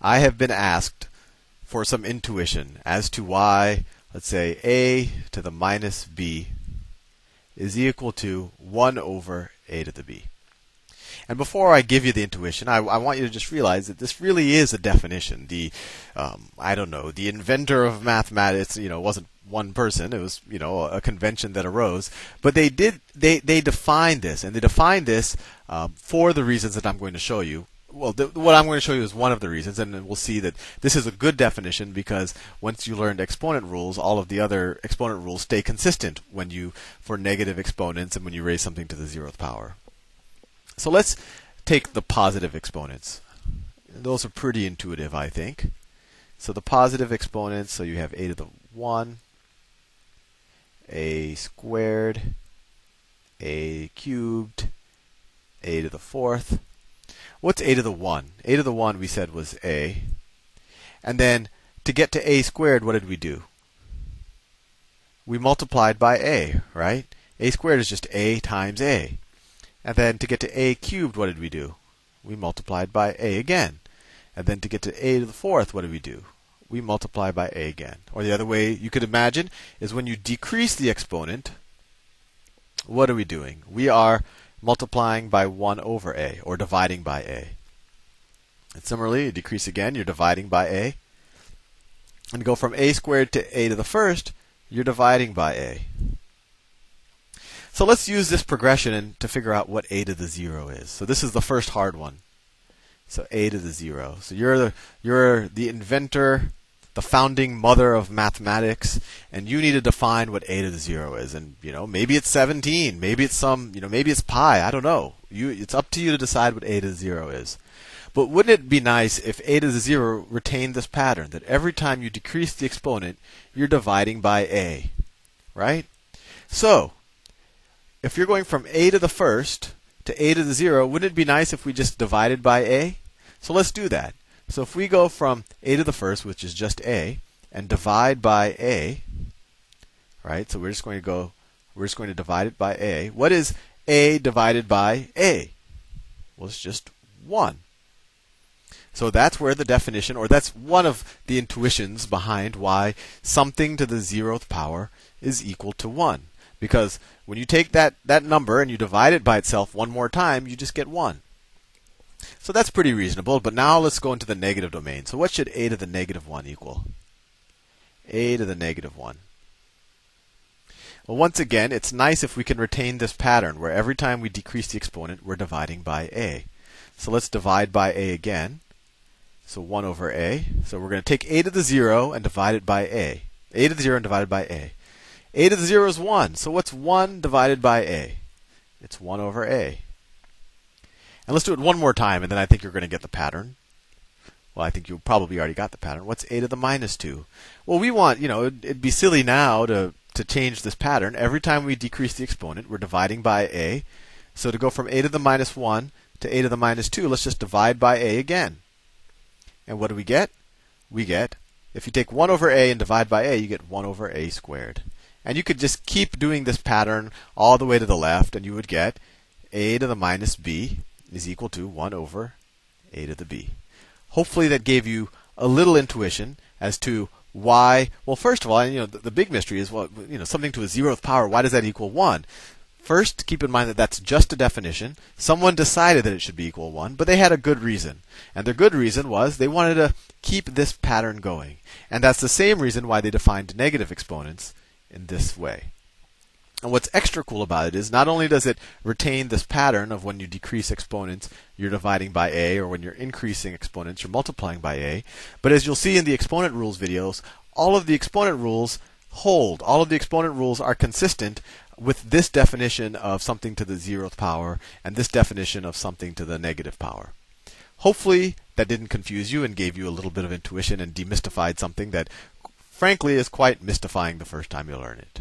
I have been asked for some intuition as to why, let's say, a to the minus b is equal to 1 over a to the b. And before I give you the intuition, I, I, want you to just realize that this really is a definition. The, um, I don't know, the inventor of mathematics, you know, wasn't one person. It was, you know, a convention that arose. But they did, they, they defined this, and they defined this um, for the reasons that I'm going to show you. Well, th- what I'm going to show you is one of the reasons, and we'll see that this is a good definition because once you learned exponent rules, all of the other exponent rules stay consistent when you for negative exponents and when you raise something to the zeroth power. So let's take the positive exponents. Those are pretty intuitive, I think. So the positive exponents, so you have a to the 1, a squared, a cubed, a to the fourth. What's a to the 1? a to the 1 we said was a. And then to get to a squared, what did we do? We multiplied by a, right? a squared is just a times a. And then to get to a cubed, what did we do? We multiplied by a again. And then to get to a to the fourth, what did we do? We multiply by a again. Or the other way you could imagine is when you decrease the exponent, what are we doing? We are multiplying by 1 over a, or dividing by a. And similarly, you decrease again, you're dividing by a. And go from a squared to a to the first, you're dividing by a. So let's use this progression to figure out what a to the 0 is. So this is the first hard one. So a to the 0. So you're the, you're the inventor, the founding mother of mathematics, and you need to define what a to the 0 is. And, you know, maybe it's 17, maybe it's some, you know, maybe it's pi, I don't know. You, it's up to you to decide what a to the 0 is. But wouldn't it be nice if a to the 0 retained this pattern, that every time you decrease the exponent, you're dividing by a, right? So, if you're going from a to the first to a to the zero, wouldn't it be nice if we just divided by a? So let's do that. So if we go from a to the first, which is just a, and divide by a, right? So we're just going to go, we're just going to divide it by a. What is a divided by a? Well, it's just 1. So that's where the definition, or that's one of the intuitions behind why something to the zeroth power is equal to 1. Because when you take that, that number and you divide it by itself one more time, you just get 1. So that's pretty reasonable, but now let's go into the negative domain. So what should a to the negative 1 equal? a to the negative 1. Well, once again, it's nice if we can retain this pattern where every time we decrease the exponent, we're dividing by a. So let's divide by a again. So 1 over a. So we're going to take a to the 0 and divide it by a. a to the 0 and divided by a a to the 0 is 1. So what's 1 divided by a? It's 1 over a. And let's do it one more time, and then I think you're going to get the pattern. Well, I think you probably already got the pattern. What's a to the minus 2? Well, we want, you know, it'd, it'd be silly now to, to change this pattern. Every time we decrease the exponent, we're dividing by a. So to go from a to the minus 1 to a to the minus 2, let's just divide by a again. And what do we get? We get, if you take 1 over a and divide by a, you get 1 over a squared. And you could just keep doing this pattern all the way to the left, and you would get a to the minus b is equal to 1 over a to the b. Hopefully that gave you a little intuition as to why. Well, first of all, you know, the, the big mystery is well, you know, something to a zeroth power. Why does that equal one? First, keep in mind that that's just a definition. Someone decided that it should be equal 1, but they had a good reason. And their good reason was they wanted to keep this pattern going. And that's the same reason why they defined negative exponents in this way. And what's extra cool about it is not only does it retain this pattern of when you decrease exponents, you're dividing by a, or when you're increasing exponents, you're multiplying by a, but as you'll see in the exponent rules videos, all of the exponent rules hold. All of the exponent rules are consistent with this definition of something to the zeroth power and this definition of something to the negative power. Hopefully, that didn't confuse you and gave you a little bit of intuition and demystified something that frankly is quite mystifying the first time you learn it.